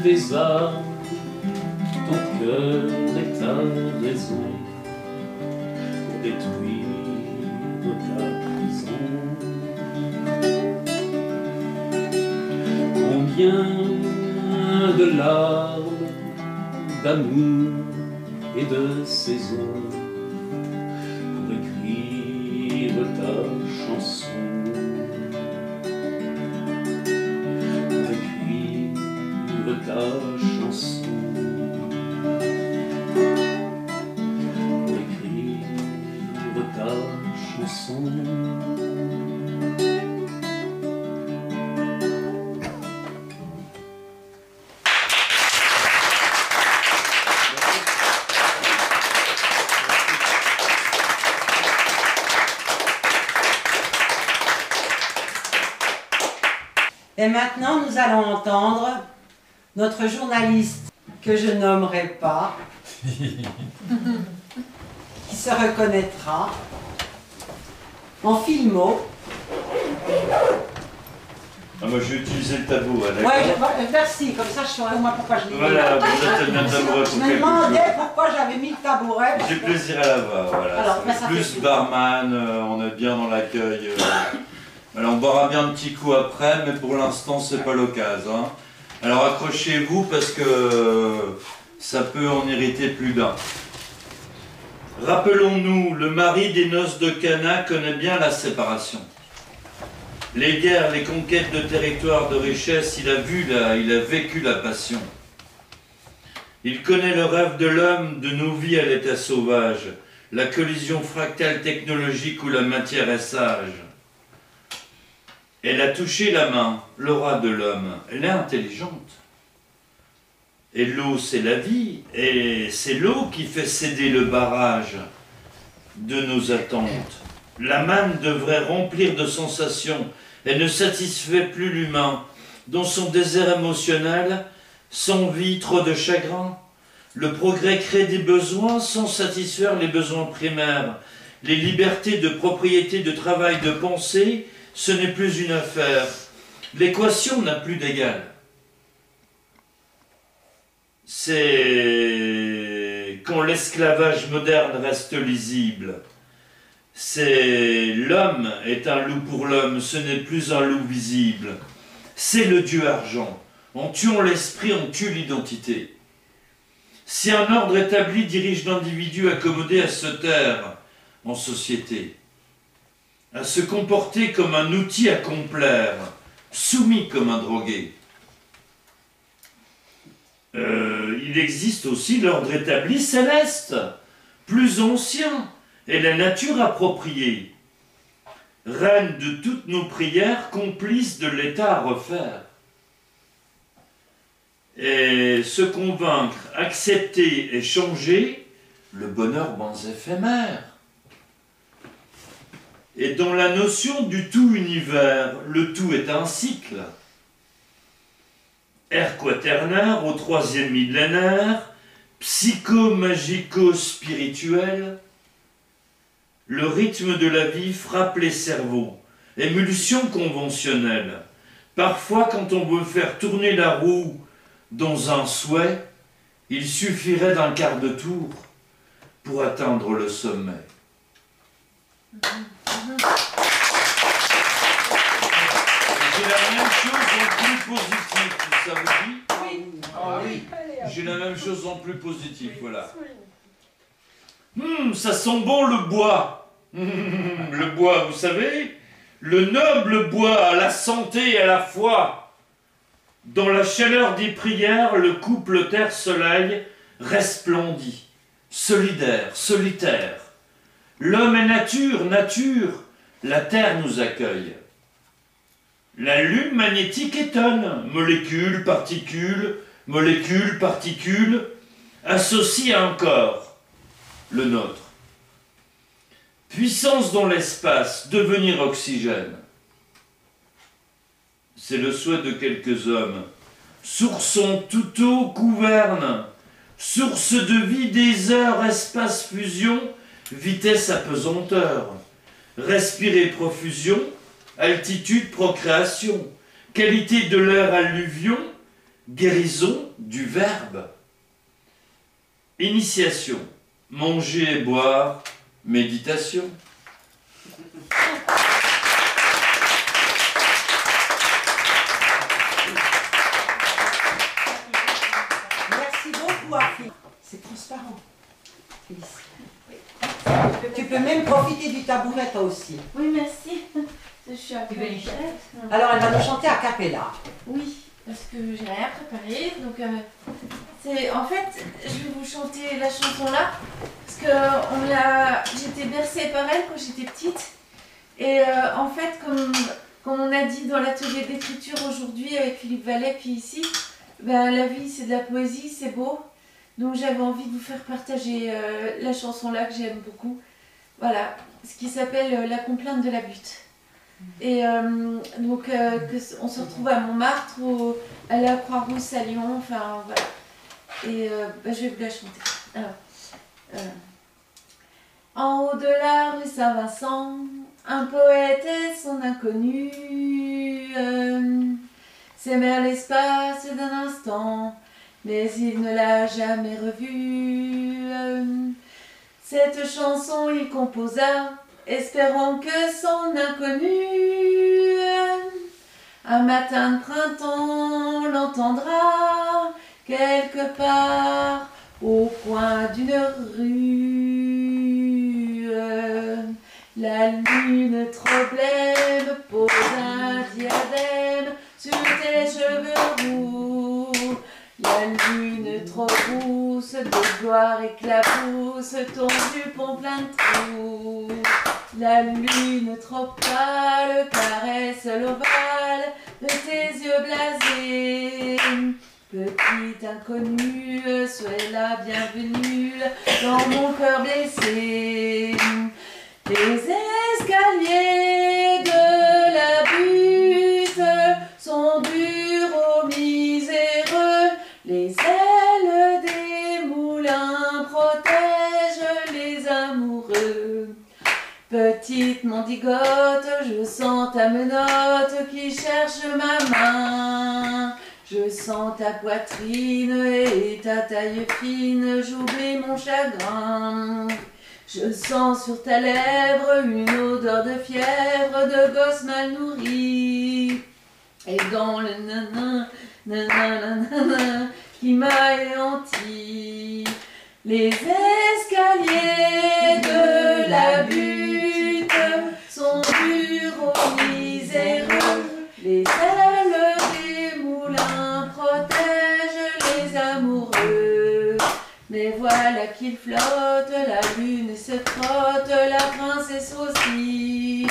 Des armes, ton cœur et ta raison pour détruire ta prison. Combien de larmes, d'amour et de saisons Et maintenant, nous allons entendre notre journaliste que je nommerai pas, qui se reconnaîtra en filmo. Ah, moi, je vais utiliser le tableau, hein, d'accord Ouais, je- euh, merci, comme ça je saurais au moins pourquoi je l'ai mis. Voilà, vous êtes bien tabouret Je me demandais pourquoi j'avais mis le tabouret. J'ai plaisir à la voir, voilà. Alors, Ça bah, plus barman, euh, on est bien dans l'accueil. euh. Alors, on boira bien un petit coup après, mais pour l'instant, c'est pas l'occasion. hein. Alors, accrochez-vous parce que ça peut en irriter plus d'un. Rappelons-nous, le mari des noces de Cana connaît bien la séparation. Les guerres, les conquêtes de territoires de richesse, il a vu il a vécu la passion. Il connaît le rêve de l'homme de nos vies à l'état sauvage, la collision fractale technologique où la matière est sage. Elle a touché la main, l'aura de l'homme. Elle est intelligente. Et l'eau, c'est la vie. Et c'est l'eau qui fait céder le barrage de nos attentes. La manne devrait remplir de sensations. Elle ne satisfait plus l'humain. Dans son désert émotionnel, sans vie, trop de chagrin. Le progrès crée des besoins sans satisfaire les besoins primaires. Les libertés de propriété, de travail, de pensée, ce n'est plus une affaire. L'équation n'a plus d'égal. C'est quand l'esclavage moderne reste lisible. C'est l'homme est un loup pour l'homme, ce n'est plus un loup visible. C'est le dieu argent. En tuant l'esprit, on tue l'identité. Si un ordre établi dirige l'individu accommodé à se taire en société, à se comporter comme un outil à complaire, soumis comme un drogué, euh, il existe aussi l'ordre établi céleste, plus ancien, et la nature appropriée, reine de toutes nos prières, complice de l'état à refaire. Et se convaincre, accepter et changer, le bonheur moins éphémère. Et dans la notion du tout univers, le tout est un cycle. Air quaternaire au troisième millénaire, psycho-magico-spirituel, le rythme de la vie frappe les cerveaux, émulsion conventionnelle. Parfois, quand on veut faire tourner la roue dans un souhait, il suffirait d'un quart de tour pour atteindre le sommet. J'ai la même chose en plus positif, ça vous dit Ah oui. J'ai la même chose en plus positif, voilà. Hum, ça sent bon le bois. Le bois, vous savez, le noble bois à la santé et à la foi. Dans la chaleur des prières, le couple terre-soleil resplendit, solidaire, solitaire. L'homme est nature, nature, la terre nous accueille. La lune magnétique étonne, molécules, particules, molécules, particules, associées à un corps, le nôtre. Puissance dans l'espace, devenir oxygène. C'est le souhait de quelques hommes. Sourçon tout eau gouverne, source de vie des heures, espace fusion, vitesse apesanteur. Respirer profusion, altitude procréation, qualité de l'air alluvion, guérison du verbe. Initiation, manger et boire, méditation. Merci beaucoup, Afi. C'est transparent. Tu peux même profiter du tabouret, toi aussi. Oui, merci. Je suis un peu Tu veux une chef. Alors, elle va nous chanter à capella. Oui, parce que j'ai rien préparé. Donc, euh, c'est en fait, je vais vous chanter la chanson là. Parce que on l'a, j'étais bercée par elle quand j'étais petite. Et euh, en fait, comme, comme on a dit dans l'atelier d'écriture aujourd'hui avec Philippe Vallet, puis ici, ben, la vie c'est de la poésie, c'est beau. Donc j'avais envie de vous faire partager euh, la chanson là que j'aime beaucoup. Voilà, ce qui s'appelle euh, La complainte de la butte. Et euh, donc, euh, on se retrouve à Montmartre ou à la Croix-Rousse à Lyon, enfin voilà. Et bah, je vais vous la chanter. Alors, en haut de la rue Saint-Vincent, un poète et son inconnu s'aimèrent l'espace d'un instant, mais il ne l'a jamais revue. Cette chanson il composa, espérant que son inconnu un matin de printemps l'entendra quelque part au coin d'une rue. La lune blême pose un diadème sur tes cheveux roux. La lune trop rousse de gloire éclabousse ton jupon plein de trous. La lune trop pâle caresse l'ovale de tes yeux blasés. Petite inconnue, sois la bienvenue dans mon cœur blessé. Les escaliers de la butte sont durs aux miséreux. Les ailes des moulins protègent les amoureux. Petite mendigote, je sens ta menotte qui cherche ma main. Je sens ta poitrine et ta taille fine, j'oublie mon chagrin. Je sens sur ta lèvre une odeur de fièvre de gosse mal nourri. Et dans le nanan, nanan, nanan, qui m'a éanti. Les escaliers de la butte sont durs aux miséreux. Les ailes des moulins protègent les amoureux. Mais voilà qu'il flotte, la lune se frotte, la princesse aussi.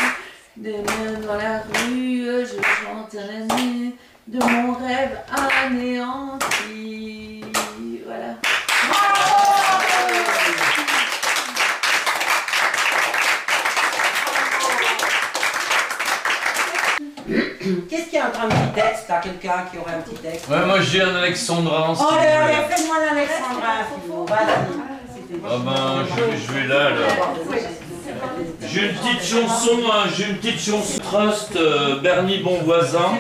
Des mains dans la rue, je chante la nuit de mon rêve anéanti. Un petit texte T'as quelqu'un qui aurait un petit texte Ouais, moi j'ai un alexandrin. Oh, allez, allez, fais-moi l'Alexandrin, Philo, vas-y. Ah ben, je, je vais là, alors. J'ai une petite chanson, hein, j'ai une petite chanson Trust, euh, Bernie Bonvoisin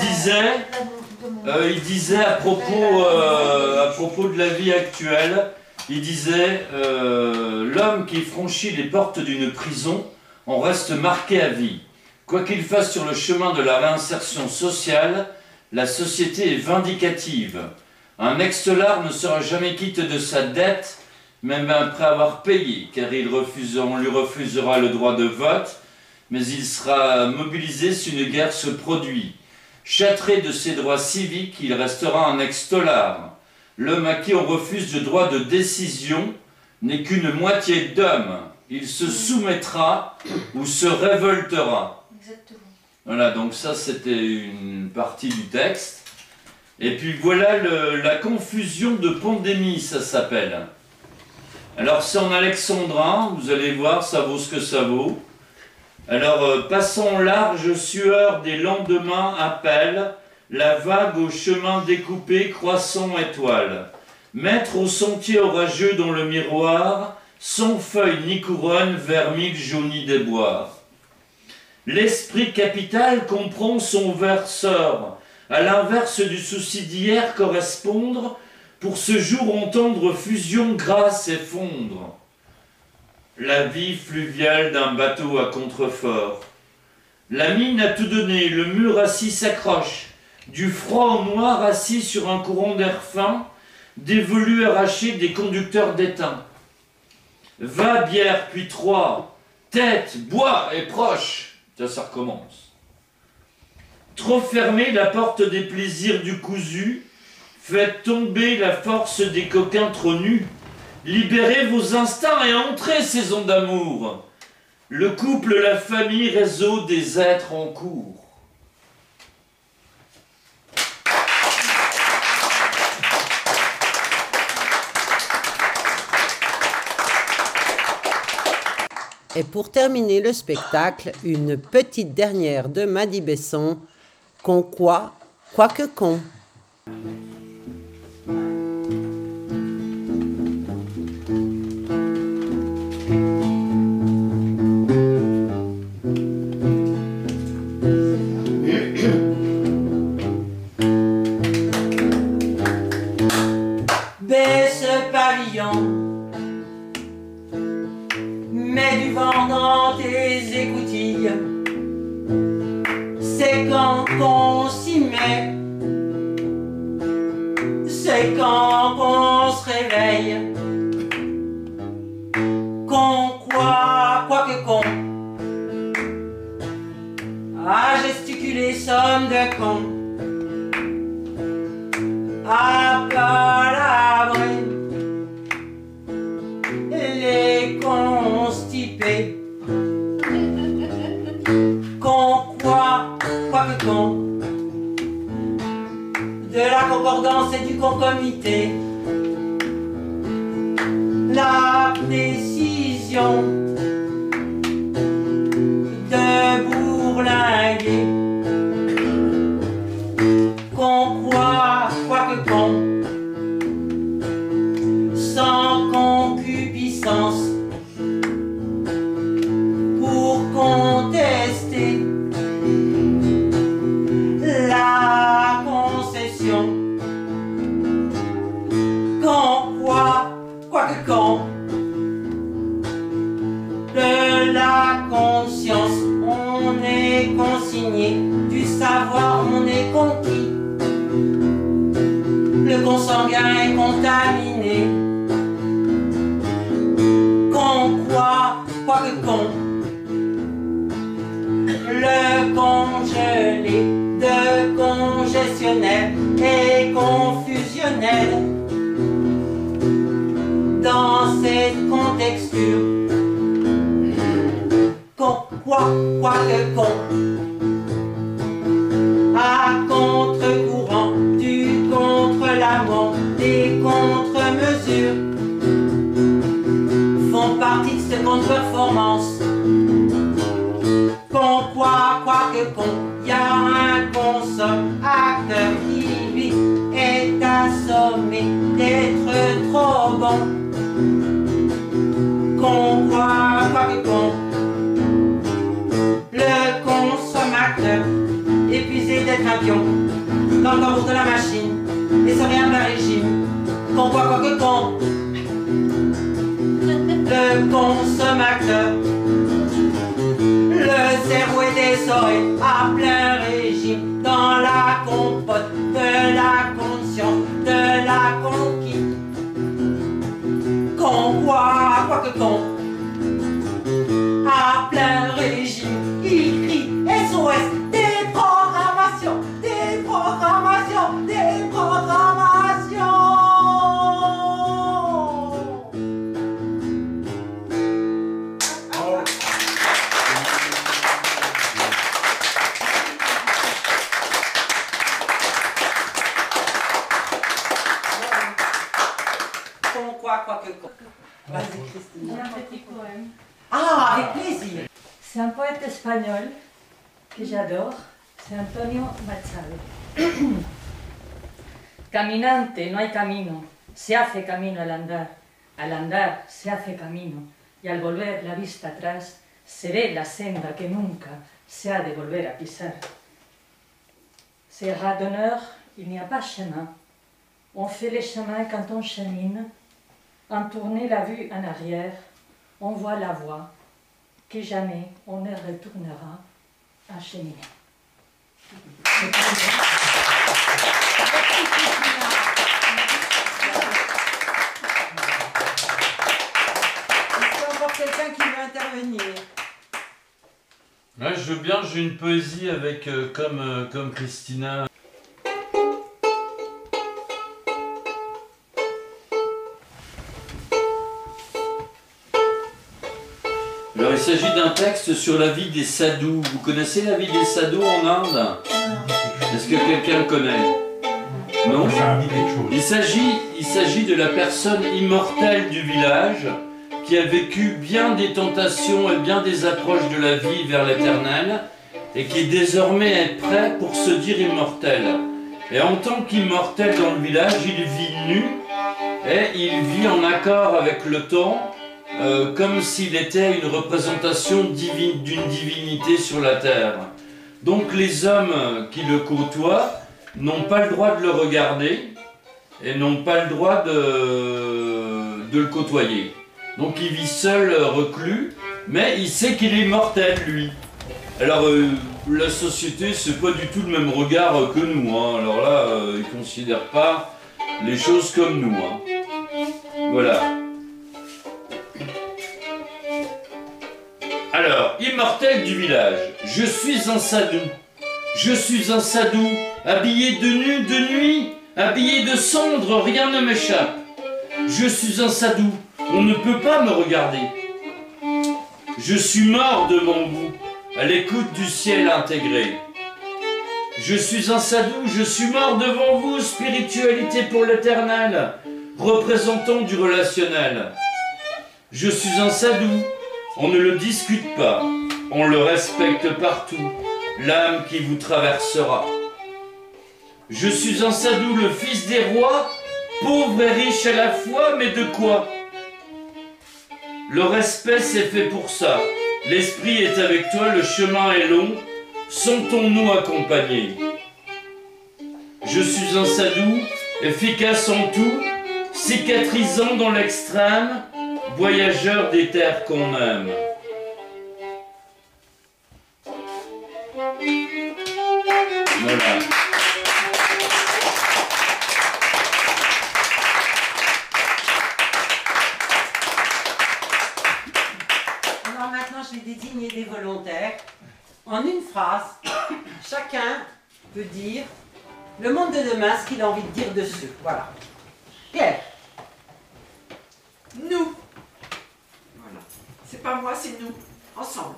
disait, euh, il disait à propos, euh, à propos de la vie actuelle, il disait euh, l'homme qui franchit les portes d'une prison en reste marqué à vie. Quoi qu'il fasse sur le chemin de la réinsertion sociale, la société est vindicative. Un ex-lard ne sera jamais quitte de sa dette, même après avoir payé, car on lui refusera le droit de vote, mais il sera mobilisé si une guerre se produit. Châtré de ses droits civiques, il restera un ex-tolard. L'homme à qui on refuse le droit de décision n'est qu'une moitié d'homme. Il se soumettra ou se révoltera. Voilà, donc ça c'était une partie du texte. Et puis voilà la confusion de pandémie, ça s'appelle. Alors c'est en alexandrin, vous allez voir, ça vaut ce que ça vaut. Alors euh, passons large sueur des lendemains appelle, la vague au chemin découpé croissant étoile. Maître au sentier orageux dans le miroir, sans feuille ni couronne, vermille jaunie des bois. L'esprit capital comprend son verseur, à l'inverse du souci d'hier correspondre, pour ce jour entendre fusion, grâce et fondre. La vie fluviale d'un bateau à contrefort. La mine a tout donné, le mur assis s'accroche, du froid au noir assis sur un courant d'air fin, des velus arrachés des conducteurs d'étain. Va bière puis trois, tête, bois et proche. Ça, ça recommence. Trop fermée la porte des plaisirs du cousu, faites tomber la force des coquins trop nus. Libérez vos instincts et entrez, saison d'amour. Le couple, la famille, réseau des êtres en cours. Et pour terminer le spectacle, une petite dernière de Maddy Besson, Con quoi, quoi que con. Baisse pavillon, dans tes écoutilles. C'est quand qu'on s'y met, c'est quand qu'on se réveille. Qu'on quoi, quoi que con, à gesticuler somme de con, à palabrer de la concordance et du concomité. La décision de bourlinguer. Quoi, quoi que con. Vas-y, Christine. J'ai un petit poème. Ah, avec plaisir. C'est un poète espagnol que j'adore, c'est Antonio Machado. Caminante, no hay camino, se hace camino al andar. Al andar se hace camino y al volver la vista atrás se ve la senda que nunca se ha de volver a pisar. C'est d'honneur, il n'y a pas chemin. On fait les chemins quand on chemine. En tourner la vue en arrière, on voit la voie que jamais on ne retournera à cheminer. Est-ce qu'il y a encore quelqu'un qui veut intervenir Ouais, je veux bien, j'ai une poésie avec, euh, comme, euh, comme Christina. D'un texte sur la vie des sadhus. Vous connaissez la vie des sadhus en Inde? Est-ce que quelqu'un le connaît? Non? Il s'agit, il s'agit de la personne immortelle du village qui a vécu bien des tentations et bien des approches de la vie vers l'éternel, et qui désormais est prêt pour se dire immortel. Et en tant qu'immortel dans le village, il vit nu, et il vit en accord avec le temps, euh, comme s'il était une représentation divine d'une divinité sur la terre. Donc les hommes qui le côtoient n'ont pas le droit de le regarder et n'ont pas le droit de, le côtoyer. Donc il vit seul, reclus, mais il sait qu'il est mortel, lui. Alors euh, la société, c'est pas du tout le même regard que nous. hein. Alors là, euh, ils considèrent pas les choses comme nous. hein. Voilà. Immortel du village, je suis un sadou. Je suis un sadou, habillé de nu de nuit, habillé de cendre, rien ne m'échappe. Je suis un sadou, on ne peut pas me regarder. Je suis mort de mon goût, à l'écoute du ciel intégré. Je suis un sadou, je suis mort devant vous, spiritualité pour l'éternel, représentant du relationnel. Je suis un sadou, on ne le discute pas, on le respecte partout, l'âme qui vous traversera. Je suis un sadou, le fils des rois, pauvre et riche à la fois, mais de quoi? Le respect c'est fait pour ça. L'esprit est avec toi, le chemin est long, sentons-nous accompagnés. Je suis un sadou, efficace en tout, cicatrisant dans l'extrême, voyageur des terres qu'on aime. Voilà. Alors maintenant, je vais désigner des volontaires. En une phrase, chacun peut dire le monde de demain, ce qu'il a envie de dire dessus. Voilà. Pierre, Nous. C'est pas moi, c'est nous. Ensemble.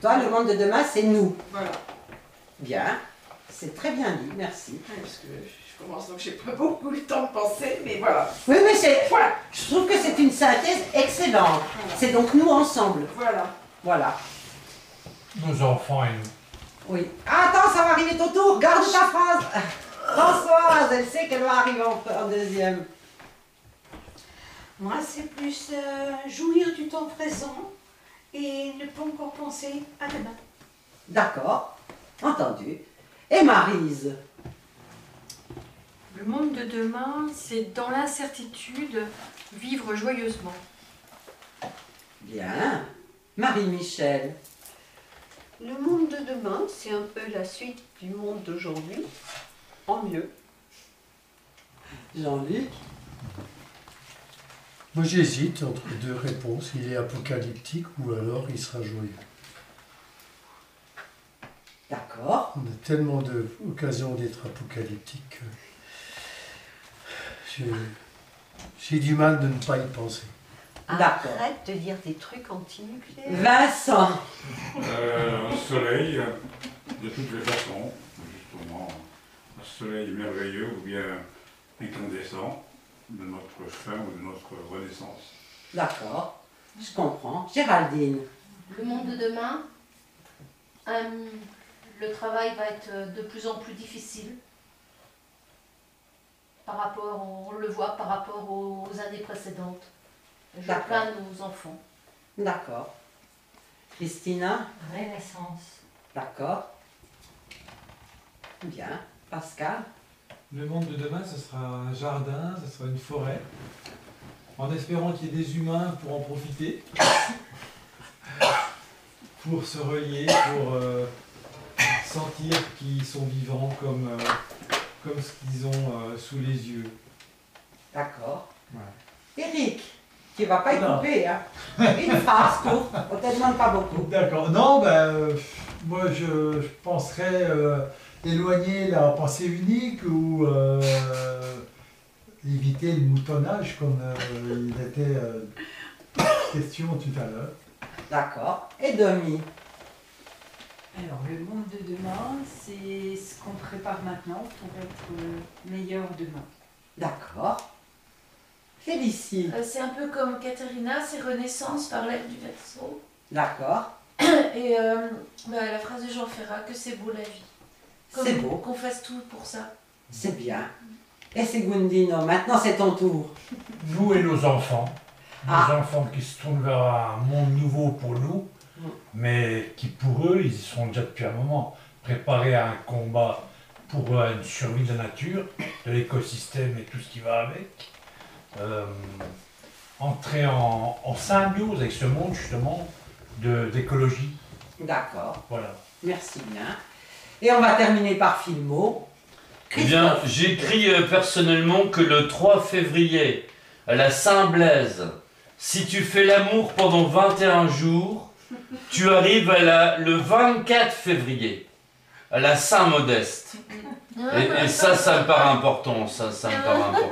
toi, le monde de demain, c'est nous. Voilà. Bien. C'est très bien dit, merci. Ouais, Parce que je commence donc j'ai pas beaucoup le temps de penser, mais voilà. Oui, mais c'est. Voilà. Je trouve que c'est une synthèse excellente. C'est donc nous ensemble. Voilà. Voilà. Nos enfants et nous. Oui. Attends, ça va arriver ton tour. Garde ta phrase. Françoise, elle sait qu'elle va arriver en, en deuxième. Moi, c'est plus euh, jouir du temps présent et ne pas encore penser à demain. D'accord. Entendu. Et Marise? Le monde de demain, c'est dans l'incertitude, vivre joyeusement. Bien. Marie-Michel? Le monde de demain, c'est un peu la suite du monde d'aujourd'hui, en mieux. Jean-Luc? Moi j'hésite entre deux réponses. Il est apocalyptique ou alors il sera joyeux. D'accord. On a tellement d'occasions d'être apocalyptique que j'ai du mal de ne pas y penser. Arrête de dire des trucs anti-nucléaires. Vincent. Euh, un soleil, de toutes les façons, justement, un soleil merveilleux ou bien incandescent de notre fin ou de notre renaissance. D'accord. Je comprends. Géraldine. Le monde de demain, euh, le travail va être de plus en plus difficile par rapport, on le voit par rapport aux années précédentes. Je plains nos enfants. D'accord. Christina. Renaissance. D'accord. Bien. Pascal. Le monde de demain, ce sera un jardin, ce sera une forêt, en espérant qu'il y ait des humains pour en profiter, pour se relier, pour euh, sentir qu'ils sont vivants comme, euh, comme ce qu'ils ont euh, sous les yeux. D'accord. Eric. Tu vas pas y Non. couper, hein. Une phrase courte. On te demande pas beaucoup. D'accord. Non, ben, euh, moi je, je penserais euh, éloigner la pensée unique ou euh, éviter le moutonnage comme euh, il était euh, question tout à l'heure. D'accord. Et Domi? Alors, le monde de demain, c'est ce qu'on prépare maintenant pour être meilleur demain. D'accord. Félicie. Euh, c'est un peu comme Katerina, c'est Renaissance par l'air du Verseau. D'accord. Et euh, bah, la phrase de Jean Ferrat, que c'est beau la vie. C'est beau. Qu'on fasse tout pour ça. C'est bien. Et c'est Gundino. Maintenant, c'est ton tour. Nous et nos enfants. Nos Ah. enfants qui se tournent vers un monde nouveau pour nous, mais qui pour eux, ils y sont déjà depuis un moment. Préparés à un combat pour euh, une survie de la nature, de l'écosystème et tout ce qui va avec. Euh, entrer en, en symbiose avec ce monde justement de- d'écologie. D'accord. Voilà. Merci bien. Et on va terminer par Filmo. Eh bien, j'écris euh, personnellement que le 3 février, à la Saint-Blaise, si tu fais l'amour pendant 21 jours, tu arrives à la, le 24 février, à la Saint-Modeste. Et, et ça, ça me paraît important, ça, ça me paraît important.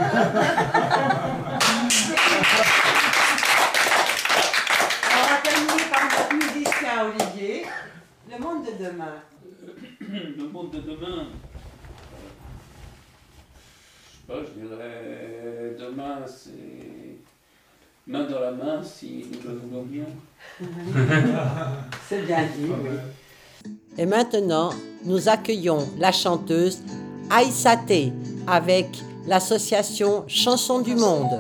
On va terminer par notre musicien Olivier. Le monde de demain. Le monde de demain. Je sais pas, je dirais demain c'est main dans la main si nous le voulons bien. C'est bien dit, oui. Et maintenant, nous accueillons la chanteuse Aïssaté avec l'association Chansons du Monde.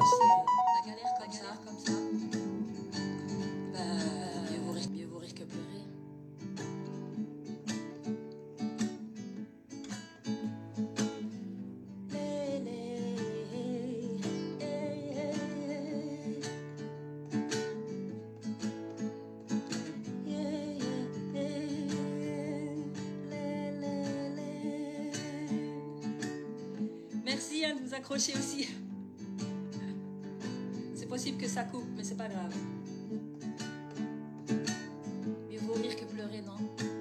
能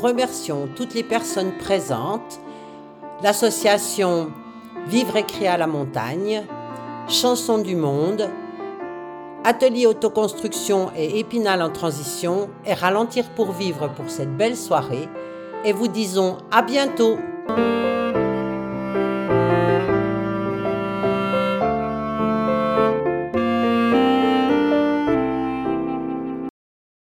remercions toutes les personnes présentes, l'association Vivre et créer à la montagne, Chansons du monde, Atelier autoconstruction et Épinal en transition et Ralentir pour vivre pour cette belle soirée. Et vous disons à bientôt